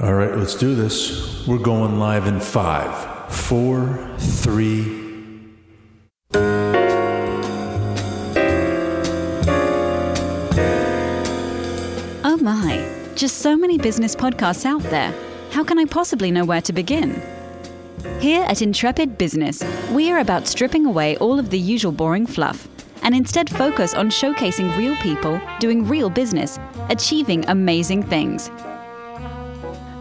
All right, let's do this. We're going live in five, four, three. Oh my, just so many business podcasts out there. How can I possibly know where to begin? Here at Intrepid Business, we are about stripping away all of the usual boring fluff and instead focus on showcasing real people doing real business, achieving amazing things.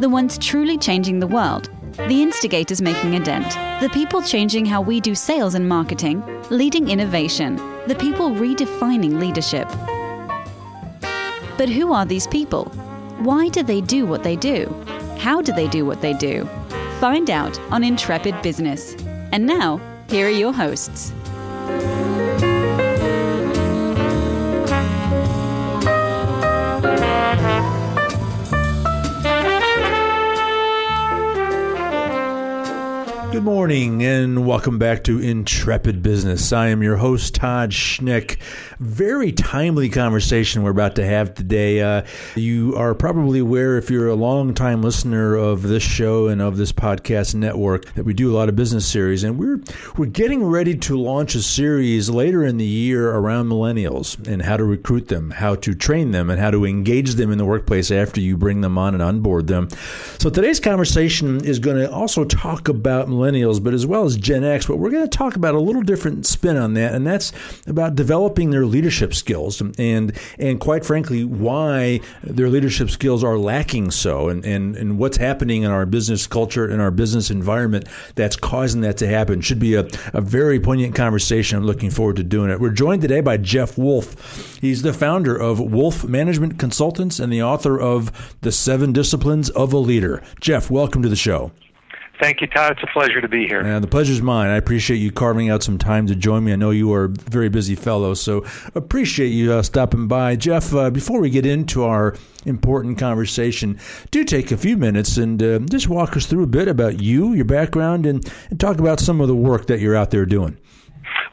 The ones truly changing the world, the instigators making a dent, the people changing how we do sales and marketing, leading innovation, the people redefining leadership. But who are these people? Why do they do what they do? How do they do what they do? Find out on Intrepid Business. And now, here are your hosts. Good morning and welcome back to Intrepid Business. I am your host, Todd Schnick. Very timely conversation we're about to have today. Uh, you are probably aware, if you're a long-time listener of this show and of this podcast network, that we do a lot of business series, and we're we're getting ready to launch a series later in the year around millennials and how to recruit them, how to train them, and how to engage them in the workplace after you bring them on and onboard them. So today's conversation is going to also talk about millennials, but as well as Gen X. But we're going to talk about a little different spin on that, and that's about developing their leadership skills and and quite frankly why their leadership skills are lacking so, and and and what's happening in our business culture and our business environment that's causing that to happen. Should be a, a very poignant conversation. I'm looking forward to doing it. We're joined today by Jeff Wolf. He's the founder of Wolf Management Consultants and the author of The Seven Disciplines of a Leader. Jeff, welcome to the show. Thank you, Todd. It's a pleasure to be here. Uh, the pleasure's mine. I appreciate you carving out some time to join me. I know you are a very busy fellow, so appreciate you uh, stopping by. Jeff, uh, before we get into our important conversation, do take a few minutes and uh, just walk us through a bit about you, your background, and, and talk about some of the work that you're out there doing.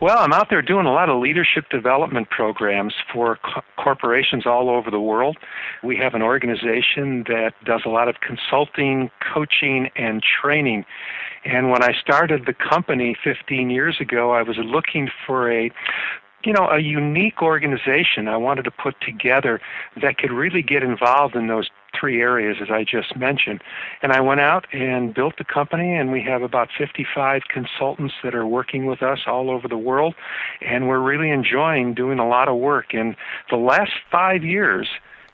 Well, I'm out there doing a lot of leadership development programs for co- corporations all over the world. We have an organization that does a lot of consulting, coaching, and training. And when I started the company 15 years ago, I was looking for a you know, a unique organization I wanted to put together that could really get involved in those three areas as I just mentioned. And I went out and built the company, and we have about 55 consultants that are working with us all over the world, and we're really enjoying doing a lot of work. In the last five years,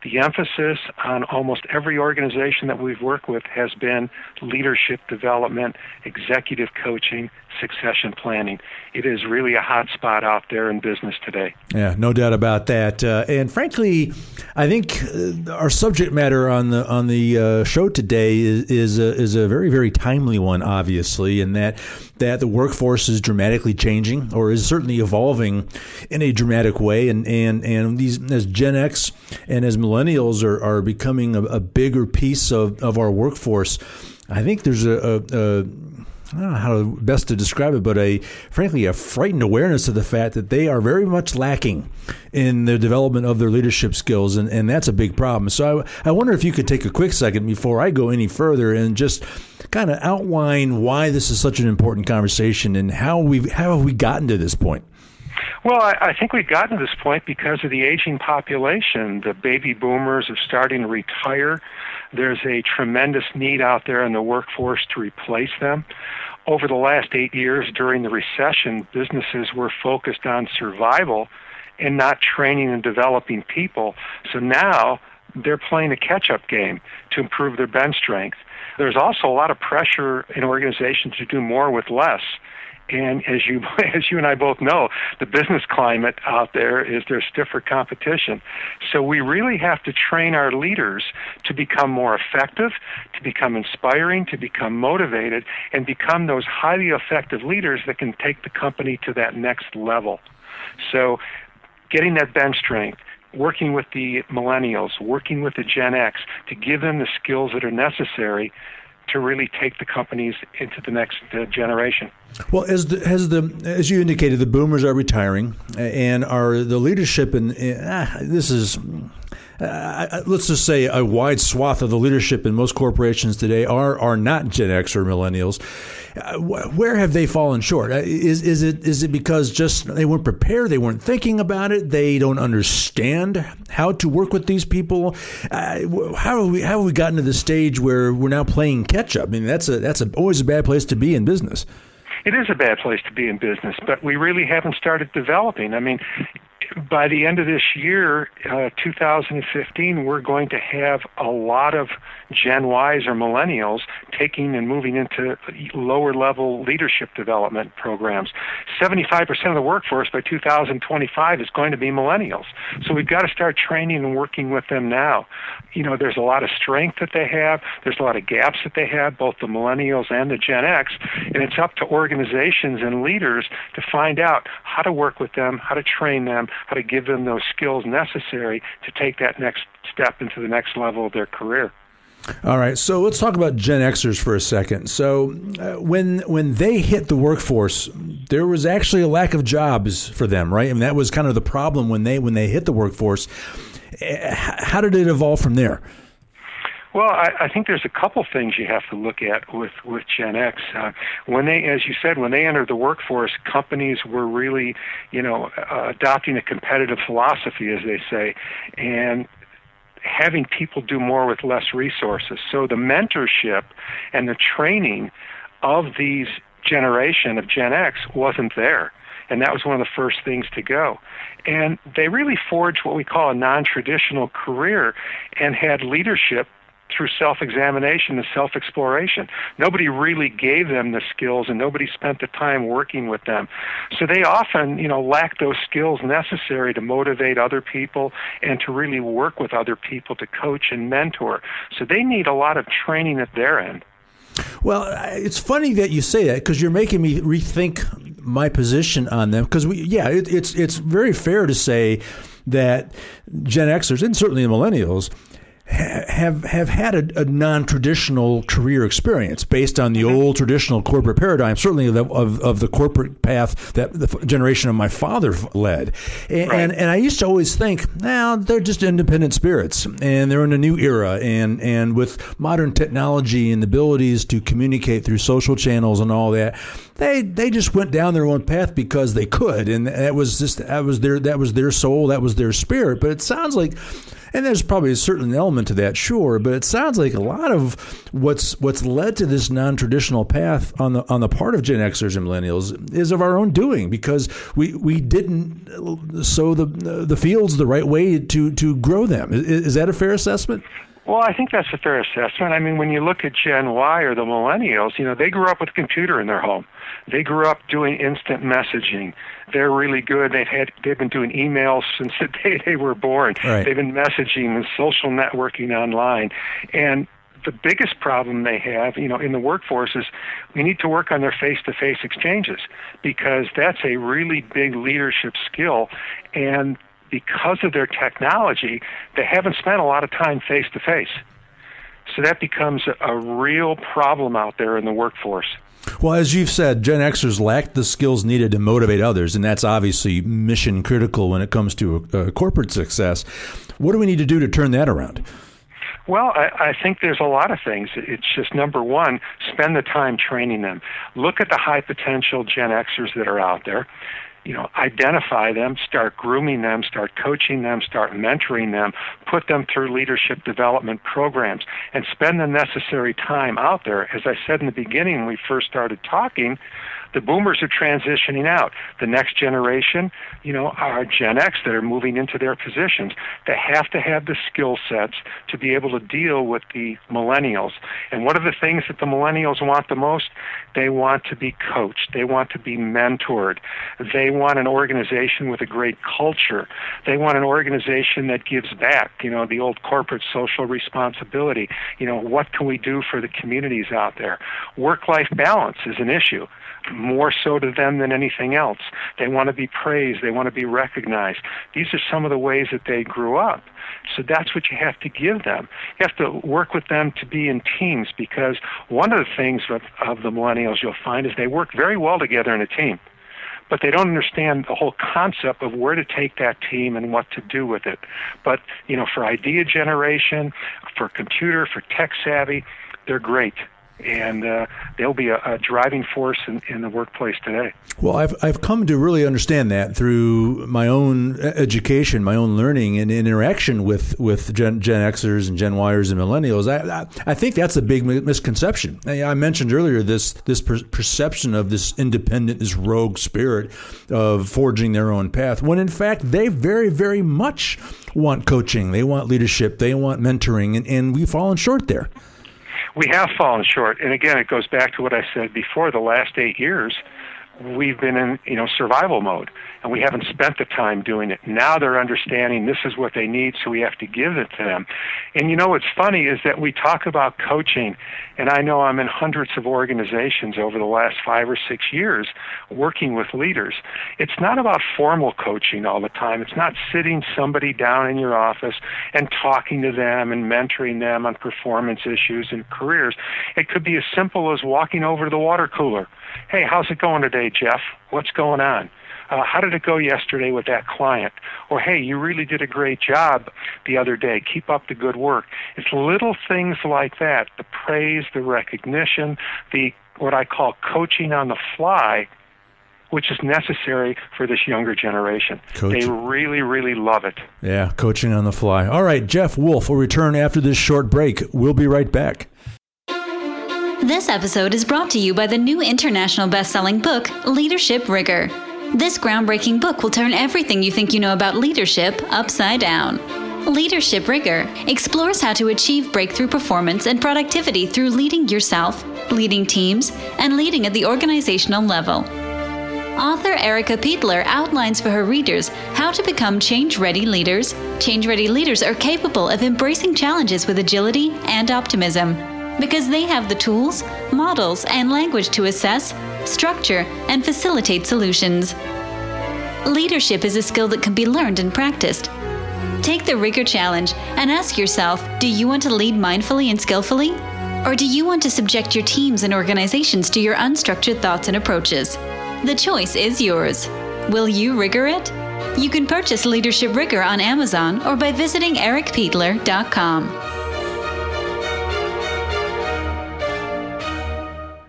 the emphasis on almost every organization that we've worked with has been leadership development, executive coaching, succession planning. It is really a hot spot out there in business today. Yeah, no doubt about that. Uh, and frankly, I think uh, our subject matter on the on the uh, show today is is a, is a very very timely one, obviously, in that that the workforce is dramatically changing or is certainly evolving in a dramatic way, and and and these as Gen X and as millennials are are becoming a, a bigger piece of of our workforce. I think there's a, a, a I don't know how best to describe it, but a frankly a frightened awareness of the fact that they are very much lacking in the development of their leadership skills, and, and that's a big problem. So I, I wonder if you could take a quick second before I go any further and just kind of outline why this is such an important conversation and how we how have we gotten to this point. Well, I, I think we've gotten to this point because of the aging population. The baby boomers are starting to retire. There's a tremendous need out there in the workforce to replace them. Over the last eight years during the recession, businesses were focused on survival and not training and developing people. So now they're playing a catch up game to improve their bench strength. There's also a lot of pressure in organizations to do more with less. And as you as you and I both know, the business climate out there is there's stiffer competition. So we really have to train our leaders to become more effective, to become inspiring, to become motivated, and become those highly effective leaders that can take the company to that next level. So getting that bench strength, working with the millennials, working with the Gen X to give them the skills that are necessary to really take the companies into the next uh, generation. Well, as the, as the as you indicated, the boomers are retiring, and are the leadership and uh, this is uh, let's just say a wide swath of the leadership in most corporations today are are not Gen X or millennials. Uh, where have they fallen short? Uh, is is it is it because just they weren't prepared, they weren't thinking about it, they don't understand how to work with these people? Uh, how have we how have we gotten to the stage where we're now playing catch up? I mean, that's a that's a, always a bad place to be in business. It is a bad place to be in business, but we really haven't started developing. I mean, by the end of this year, uh, 2015, we're going to have a lot of Gen Ys or millennials taking and moving into lower level leadership development programs. 75% of the workforce by 2025 is going to be millennials. So we've got to start training and working with them now. You know, there's a lot of strength that they have, there's a lot of gaps that they have, both the millennials and the Gen X, and it's up to organizations and leaders to find out how to work with them, how to train them, how to give them those skills necessary to take that next step into the next level of their career. All right, so let's talk about Gen Xers for a second. So, uh, when when they hit the workforce, there was actually a lack of jobs for them, right? Mean, that was kind of the problem when they when they hit the workforce. Uh, how did it evolve from there? Well, I, I think there's a couple things you have to look at with with Gen X. Uh, when they, as you said, when they entered the workforce, companies were really, you know, uh, adopting a competitive philosophy, as they say, and having people do more with less resources. So the mentorship and the training of these generation of Gen X wasn't there. And that was one of the first things to go. And they really forged what we call a non traditional career and had leadership through self examination and self exploration. Nobody really gave them the skills and nobody spent the time working with them. So they often, you know, lack those skills necessary to motivate other people and to really work with other people to coach and mentor. So they need a lot of training at their end. Well, it's funny that you say that because you're making me rethink my position on them. Because we, yeah, it, it's it's very fair to say that Gen Xers and certainly the millennials have have had a, a non traditional career experience based on the mm-hmm. old traditional corporate paradigm, certainly of, of, of, the corporate path that the generation of my father led. And, right. and, and I used to always think, now they're just independent spirits, and they're in a new era, and and with modern technology and the abilities to communicate through social channels and all that, they they just went down their own path because they could, and that was just that was their that was their soul, that was their spirit. But it sounds like and there's probably a certain element to that, sure, but it sounds like a lot of what's what's led to this non-traditional path on the on the part of Gen Xers and millennials is of our own doing because we we didn't sow the the fields the right way to to grow them. Is, is that a fair assessment? Well, I think that's a fair assessment. I mean, when you look at Gen Y or the millennials, you know, they grew up with a computer in their home. They grew up doing instant messaging. They're really good. They've had they've been doing emails since the day they were born. Right. They've been messaging and social networking online. And the biggest problem they have, you know, in the workforce is we need to work on their face-to-face exchanges because that's a really big leadership skill and because of their technology, they haven't spent a lot of time face to face. So that becomes a, real problem out there in the workforce. Well, as you've said, Gen Xers lack the skills needed to motivate others, and that's obviously mission critical when it comes to uh, corporate success. What do we need to do to turn that around? Well, I, I think there's a lot of things. It's just number one, spend the time training them. Look at the high potential Gen Xers that are out there you know, identify them, start grooming them, start coaching them, start mentoring them, put them through leadership development programs, and spend the necessary time out there. As I said in the beginning when we first started talking, the boomers are transitioning out. The next generation, you know, are Gen X that are moving into their positions. They have to have the skill sets to be able to deal with the millennials. And one of the things that the millennials want the most, they want to be coached. They want to be mentored. They want an organization with a great culture. They want an organization that gives back, you know, the old corporate social responsibility. You know, what can we do for the communities out there? Work life balance is an issue more so to them than anything else. They want to be praised, they want to be recognized. These are some of the ways that they grew up. So that's what you have to give them. You have to work with them to be in teams because one of the things of, of the millennials you'll find is they work very well together in a team but they don't understand the whole concept of where to take that team and what to do with it. But, you know, for idea generation, for computer, for tech savvy, they're great and uh, they'll be a, a driving force in, in, the workplace today. Well, I've, I've come to really understand that through my own education, my own learning, and interaction with with Gen, Gen Xers and Gen Yers and Millennials. I, I, I think that's a big misconception. I mentioned earlier this this per- perception of this independent, this rogue spirit of forging their own path, when in fact they very, very much want coaching, they want leadership, they want mentoring, and, and we've fallen short there we have fallen short. And again, it goes back to what I said before. The last eight years, we've been in you know survival mode and we haven't spent the time doing it. Now they're understanding this is what they need so we have to give it to them. And you know what's funny is that we talk about coaching and i know i'm in hundreds of organizations over the last five or six years working with leaders. It's not about formal coaching all the time. It's not sitting somebody down in your office and talking to them and mentoring them on performance issues and careers. It could be as simple as walking over to the water cooler. Hey how's it going today Jeff, what's going on? Uh, how did it go yesterday with that client? Or, hey, you really did a great job the other day. Keep up the good work. It's little things like that the praise, the recognition, the what I call coaching on the fly, which is necessary for this younger generation. Coach. They really, really love it. Yeah, coaching on the fly. All right, Jeff Wolf will return after this short break. We'll be right back. This episode is brought to you by the new international best-selling book, Leadership Rigor. This groundbreaking book will turn everything you think you know about leadership upside down. Leadership Rigor explores how to achieve breakthrough performance and productivity through leading yourself, leading teams, and leading at the organizational level. Author Erica Peitler outlines for her readers how to become change ready leaders. Change ready leaders are capable of embracing challenges with agility and optimism because they have the tools, models, and language to assess, structure, and facilitate solutions. Leadership is a skill that can be learned and practiced. Take the Rigor Challenge and ask yourself do you want to lead mindfully and skillfully? Or do you want to subject your teams and organizations to your unstructured thoughts and approaches? The choice is yours. Will you rigor it? You can purchase Leadership Rigor on Amazon or by visiting ericpietler.com.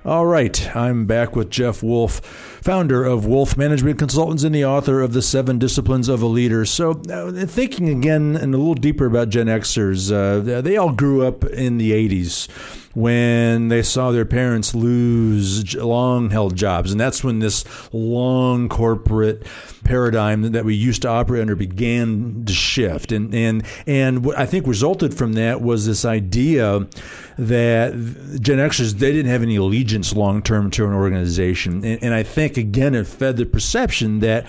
All right, I'm back with Jeff Wolf, founder of Wolf Management Consultants and the author of The Seven Disciplines of a Leader. So, uh, thinking again and a little deeper about Gen Xers, uh, they all grew up in the 80s when they saw their parents lose long held jobs. And that's when this long corporate paradigm that we used to operate under began to shift. And, and, and what I think resulted from that was this idea that Gen Xers, they didn't have any allegiance long term to an organization. And, and I think, again, it fed the perception that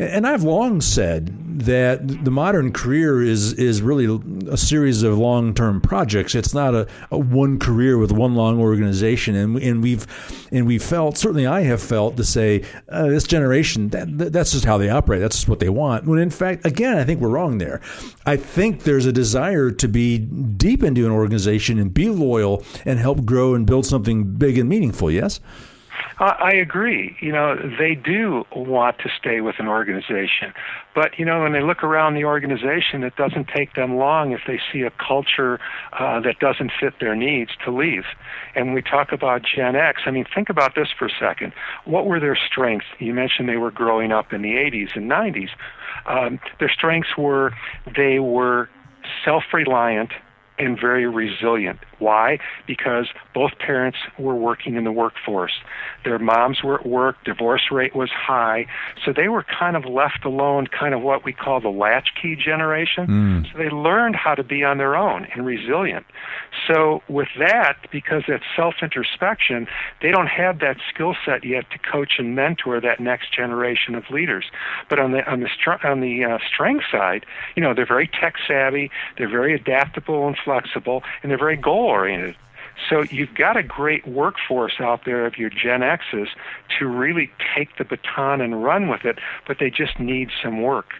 and I've long said that the modern career is is really a series of long term projects. It's not a, a, one career with one long organization. And and we've and we felt certainly I have felt to say uh, this generation that, that's just how they operate. That's what they want. When in fact, again, I think we're wrong there. I think there's a desire to be deep into an organization and be loyal and help grow and build something big and meaningful. Yes. I agree. You know, they do want to stay with an organization. But, you know, when they look around the organization, it doesn't take them long if they see a culture uh, that doesn't fit their needs to leave. And when we talk about Gen X, I mean, think about this for a second. What were their strengths? You mentioned they were growing up in the 80s and 90s. Um, their strengths were they were self reliant and very resilient. Why? Because both parents were working in the workforce. Their moms were at work, divorce rate was high, so they were kind of left alone, kind of what we call the latchkey generation. Mm. So they learned how to be on their own and resilient. So with that, because that's self-introspection, they don't have that skill set yet to coach and mentor that next generation of leaders. But on the on the on the uh, strength side, you know, they're very tech savvy, they're very adaptable and flexible, and they're very goal oriented. So you've got a great workforce out there of your Gen X's to really take the baton and run with it, but they just need some work.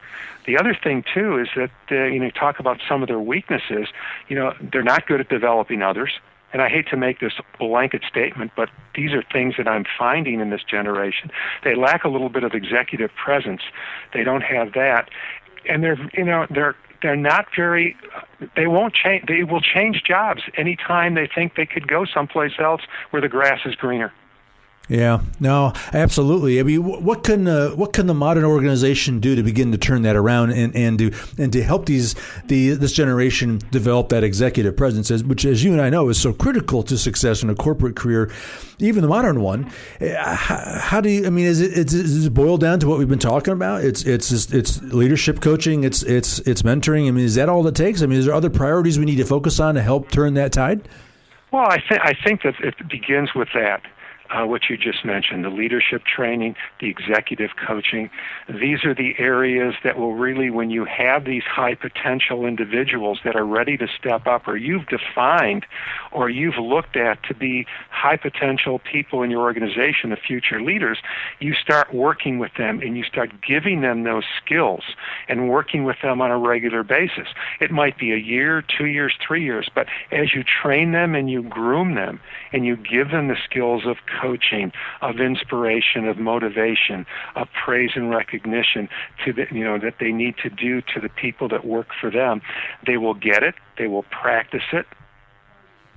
The other thing too is that uh, you know talk about some of their weaknesses. You know they're not good at developing others. and I hate to make this blanket statement, but these are things that I'm finding in this generation. They lack a little bit of executive presence. They don't have that, and they're you know they're they're not very they won't change they will change jobs anytime they think they could go someplace else where the grass is greener yeah, no, absolutely. I mean, what can uh, what can the modern organization do to begin to turn that around and, and to and to help these the this generation develop that executive presence, which, as you and I know, is so critical to success in a corporate career, even the modern one. How, how do you? I mean, is it is it boiled down to what we've been talking about? It's it's it's leadership coaching. It's it's it's mentoring. I mean, is that all it takes? I mean, is there other priorities we need to focus on to help turn that tide? Well, I think I think that it begins with that uh, what you just mentioned, the leadership training, the executive coaching. These are the areas that will really, when you have these high potential individuals that are ready to step up, or you've defined or you've looked at to be high potential people in your organization, the future leaders, you start working with them and you start giving them those skills and working with them on a regular basis. It might be a year, two years, three years, but as you train them and you groom them and you give them the skills of coaching, of inspiration, of motivation, of praise and recognition to the, you know that they need to do to the people that work for them. They will get it, they will practice it,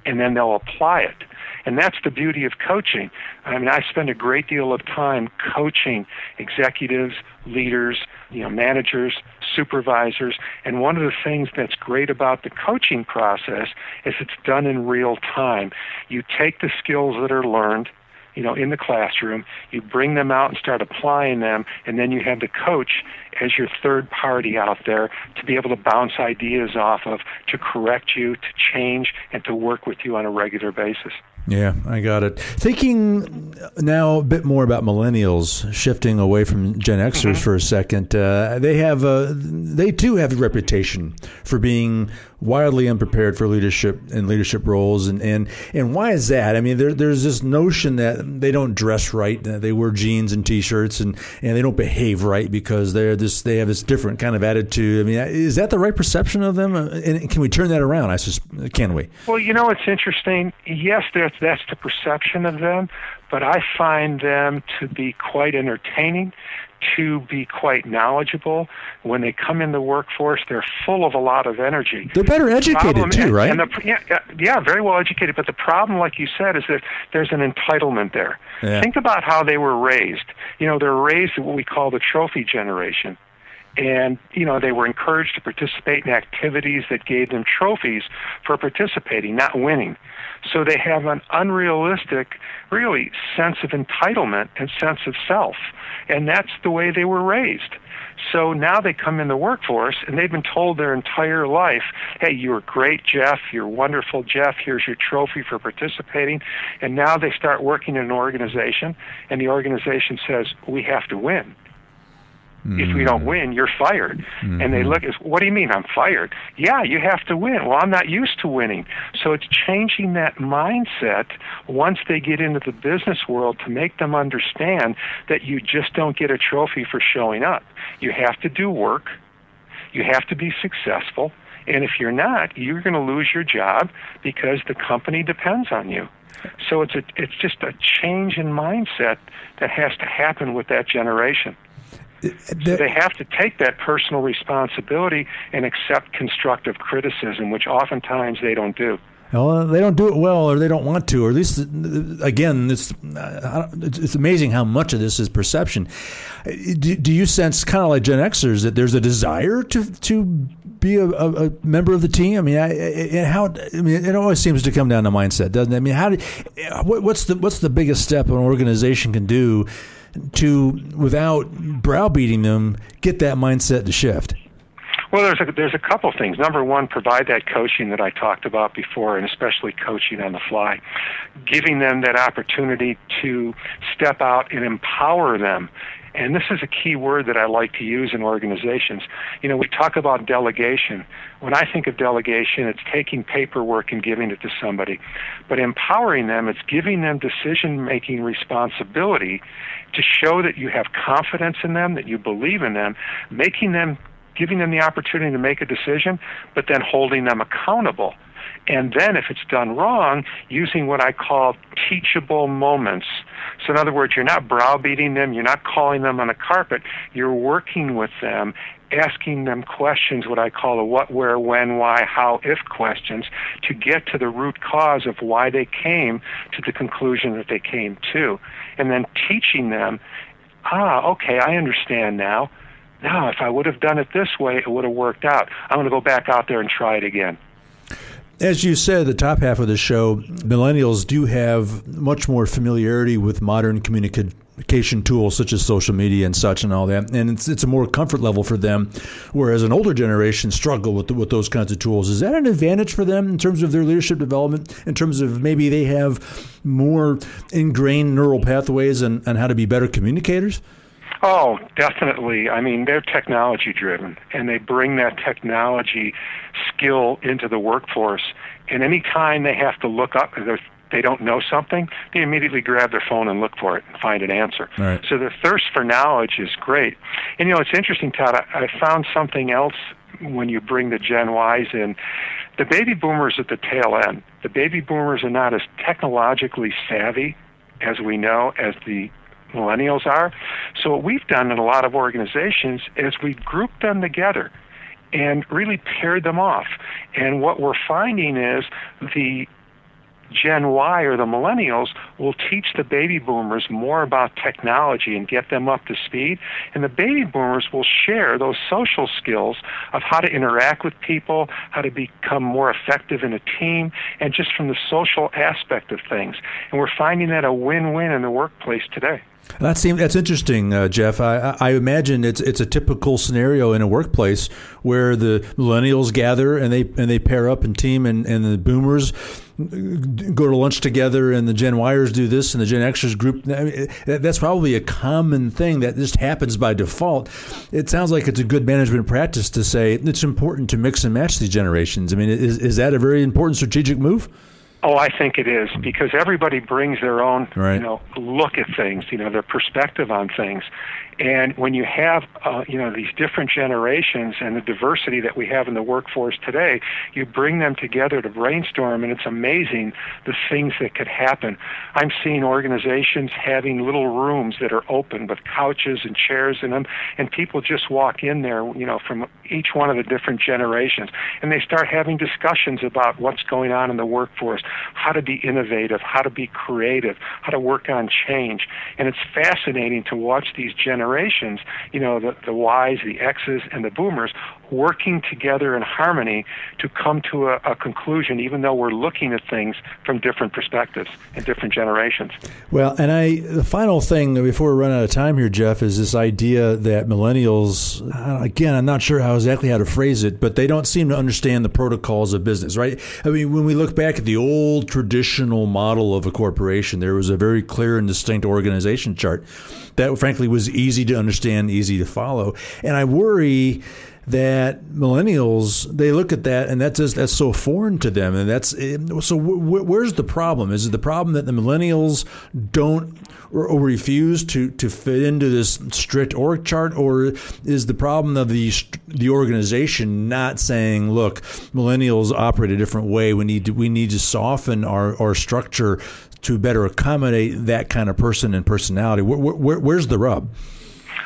and then they'll apply it. And that's the beauty of coaching. I mean, I spend a great deal of time coaching executives, leaders, you know, managers, supervisors, and one of the things that's great about the coaching process is it's done in real time. You take the skills that are learned you know, in the classroom. You bring them out and start applying them, and then you have the coach as your third party out there to be able to bounce ideas off of, to correct you, to change, and to work with you on a regular basis. Yeah, I got it. Thinking now a bit more about millennials, shifting away from Gen Xers mm-hmm. for a second. Uh, they have, a, they too have a reputation for being wildly unprepared for leadership and leadership roles, and and and why is that? I mean, there, there's this notion that they don't dress right, they wear jeans and t-shirts, and and they don't behave right because they're this, they have this different kind of attitude. I mean, is that the right perception of them? Uh, and can we turn that around? I sus- can we? Well, you know, it's interesting. Yes, there's that's the perception of them, but I find them to be quite entertaining, to be quite knowledgeable. When they come in the workforce, they're full of a lot of energy. They're better educated problem, too, right? And the, yeah, yeah, very well educated. But the problem, like you said, is that there's an entitlement there. Yeah. Think about how they were raised. You know, they're raised in what we call the trophy generation and you know they were encouraged to participate in activities that gave them trophies for participating not winning so they have an unrealistic really sense of entitlement and sense of self and that's the way they were raised so now they come in the workforce and they've been told their entire life, hey, you're great, Jeff. You're wonderful, Jeff. Here's your trophy for participating. And now they start working in an organization and the organization says, we have to win. Mm-hmm. If we don't mm-hmm. win, you're fired. Mm-hmm. And they mm-hmm. look at, what do you mean I'm fired? Yeah, you have to win. Well, I'm not used to winning. So it's changing that mindset once they get into the business world to make them understand that you just don't get a trophy for showing up. You have to do work. You have to be successful. And if you're not, you're going to lose your job because the company depends on you. So it's a, it's just a change in mindset that has to happen with that generation so they have to take that personal responsibility and accept constructive criticism, which oftentimes they don't do. Well, they don't do it well, or they don't want to, or at least, again, it's it's amazing how much of this is perception. Do, do you sense, kind of like Gen Xers, that there's a desire to to be a, a, member of the team? I mean, I, how? I mean, it always seems to come down to mindset, doesn't it? I mean, how? Do, what's the what's the biggest step an organization can do to, without browbeating them, get that mindset to shift? Well, there's a, there's a couple things. Number one, provide that coaching that I talked about before, and especially coaching on the fly, giving them that opportunity to step out and empower them and this is a key word that I like to use in organizations. You know, we talk about delegation. When I think of delegation, it's taking paperwork and giving it to somebody. But empowering them, it's giving them decision making responsibility to show that you have confidence in them, that you believe in them, making them giving them the opportunity to make a decision, but then holding them accountable And then, if it's done wrong, using what I call teachable moments. So, in other words, you're not browbeating them, you're not calling them on the carpet, you're working with them asking them questions, what I call the what, where, when, why, how, if questions, to get to the root cause of why they came to the conclusion that they came to. And then teaching them, ah, okay, I understand now. Now, if I would have done it this way, it would have worked out. I'm going to go back out there and try it again. As you said, the top half of the show, millennials do have much more familiarity with modern communication tools such as social media and such and all that, and it's it's a more comfort level for them, whereas an older generation struggle with with those kinds of tools. Is that an advantage for them in terms of their leadership development? In terms of maybe they have more ingrained neural pathways and, and how to be better communicators? Oh, definitely. I mean, they're technology driven, and they bring that technology skill into the workforce. And any time they have to look up, they're don't know something, they immediately grab their phone and look for it and find an answer. Right. So the thirst for knowledge is great. And you know, it's interesting, Todd. I, I found something else when you bring the Gen Ys in. The baby boomers at the tail end. The baby boomers are not as technologically savvy as we know as the millennials are. So what we've done in a lot of organizations is we've grouped them together and really paired them off. And what we're finding is the Gen Y or the millennials will teach the baby boomers more about technology and get them up to speed. And the baby boomers will share those social skills of how to interact with people, how to become more effective in a team, and just from the social aspect of things. And we're finding that a win win in the workplace today. That seems that's interesting, uh, Jeff. I, I imagine it's it's a typical scenario in a workplace where the millennials gather and they and they pair up and team, and, and the boomers go to lunch together, and the Gen Yers do this, and the Gen Xers group. That's probably a common thing that just happens by default. It sounds like it's a good management practice to say it's important to mix and match these generations. I mean, is is that a very important strategic move? Oh, I think it is because everybody brings their own, right. you know, look at things, you know, their perspective on things, and when you have, uh, you know, these different generations and the diversity that we have in the workforce today, you bring them together to brainstorm, and it's amazing the things that could happen. I'm seeing organizations having little rooms that are open with couches and chairs in them, and people just walk in there, you know, from each one of the different generations, and they start having discussions about what's going on in the workforce, how to be innovative, how to be creative, how to work on change, and it's fascinating to watch these generations you know, the, the Ys, the X's, and the boomers working together in harmony to come to a, a, conclusion, even though we're looking at things from different perspectives and different generations. Well, and I, the final thing before we run out of time here, Jeff, is this idea that millennials, uh, again, I'm not sure how exactly how to phrase it, but they don't seem to understand the protocols of business, right? I mean, when we look back at the old traditional model of a corporation, there was a very clear and distinct organization chart that, frankly, was easy to understand, easy to follow. And I worry that millennials they look at that and that's just that's so foreign to them. And that's eh, so where's the problem? Is it the problem that the millennials don't or, or, refuse to to fit into this strict org chart? Or is the problem of the the organization not saying look millennials operate a different way. We need to we need to soften our our structure to better accommodate that kind of person and personality where, where, where's the rub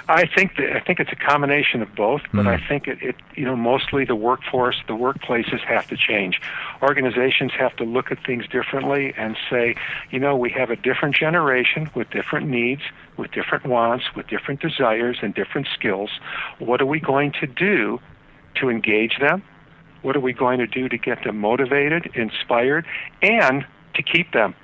I think that, I think it's a combination of both, but mm. I think it, it you know mostly the workforce, the workplaces have to change. Organizations have to look at things differently and say, you know, we have a different generation with different needs, with different wants, with different desires and different skills. What are we going to do to engage them? What are we going to do to get them motivated, inspired, and to keep them?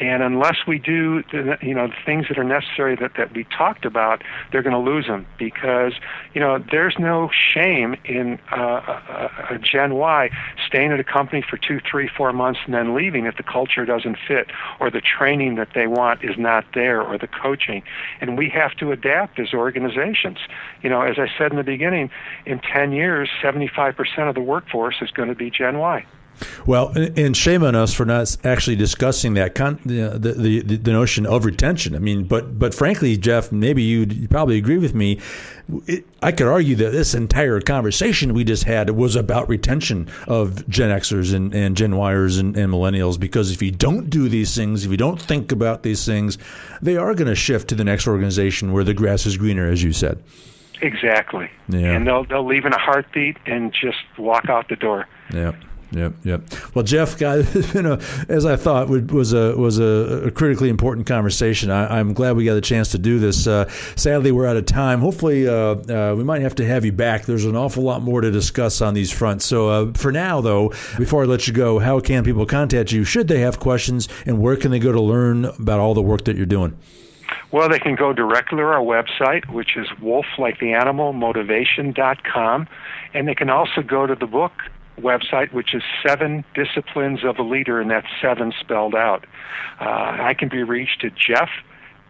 And unless we do, the, you know, the things that are necessary that, that we talked about, they're going to lose them because, you know, there's no shame in uh, a, a Gen Y staying at a company for two, three, four months and then leaving if the culture doesn't fit or the training that they want is not there or the coaching. And we have to adapt as organizations. You know, as I said in the beginning, in 10 years, 75% of the workforce is going to be Gen Y. Well, and shame on us for not actually discussing that con- the, the, the the notion of retention. I mean, but but frankly, Jeff, maybe you'd probably agree with me. It, I could argue that this entire conversation we just had was about retention of Gen Xers and, and Gen Yers and, and millennials because if you don't do these things, if you don't think about these things, they are going to shift to the next organization where the grass is greener, as you said. Exactly. Yeah. And they'll they'll leave in a heartbeat and just walk out the door. Yeah. Yep, yep. Well, Jeff, guys, as I thought, was a was a, a critically important conversation. I, am glad we got a chance to do this. Uh, sadly, we're out of time. Hopefully, uh, uh, we might have to have you back. There's an awful lot more to discuss on these fronts. So, uh, for now, though, before I let you go, how can people contact you should they have questions, and where can they go to learn about all the work that you're doing? Well, they can go directly to our website, which is wolfliketheanimalmotivation.com, and they can also go to the book website, which is Seven Disciplines of a Leader, and that's seven spelled out. Uh, I can be reached at jeff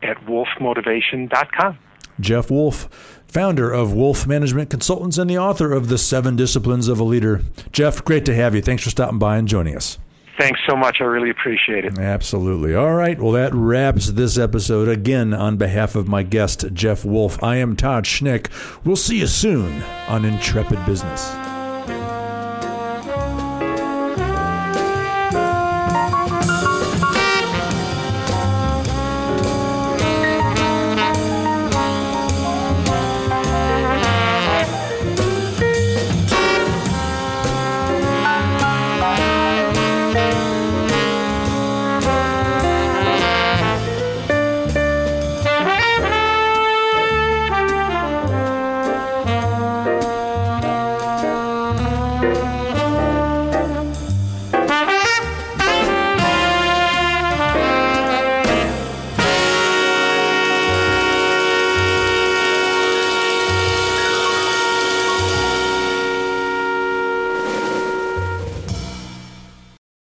at wolfmotivation.com. Jeff Wolf, founder of Wolf Management Consultants and the author of The Seven Disciplines of a Leader. Jeff, great to have you. Thanks for stopping by and joining us. Thanks so much. I really appreciate it. Absolutely. All right. Well, that wraps this episode. Again, on behalf of my guest, Jeff Wolf, I am Todd Schnick. We'll see you soon on Intrepid Business.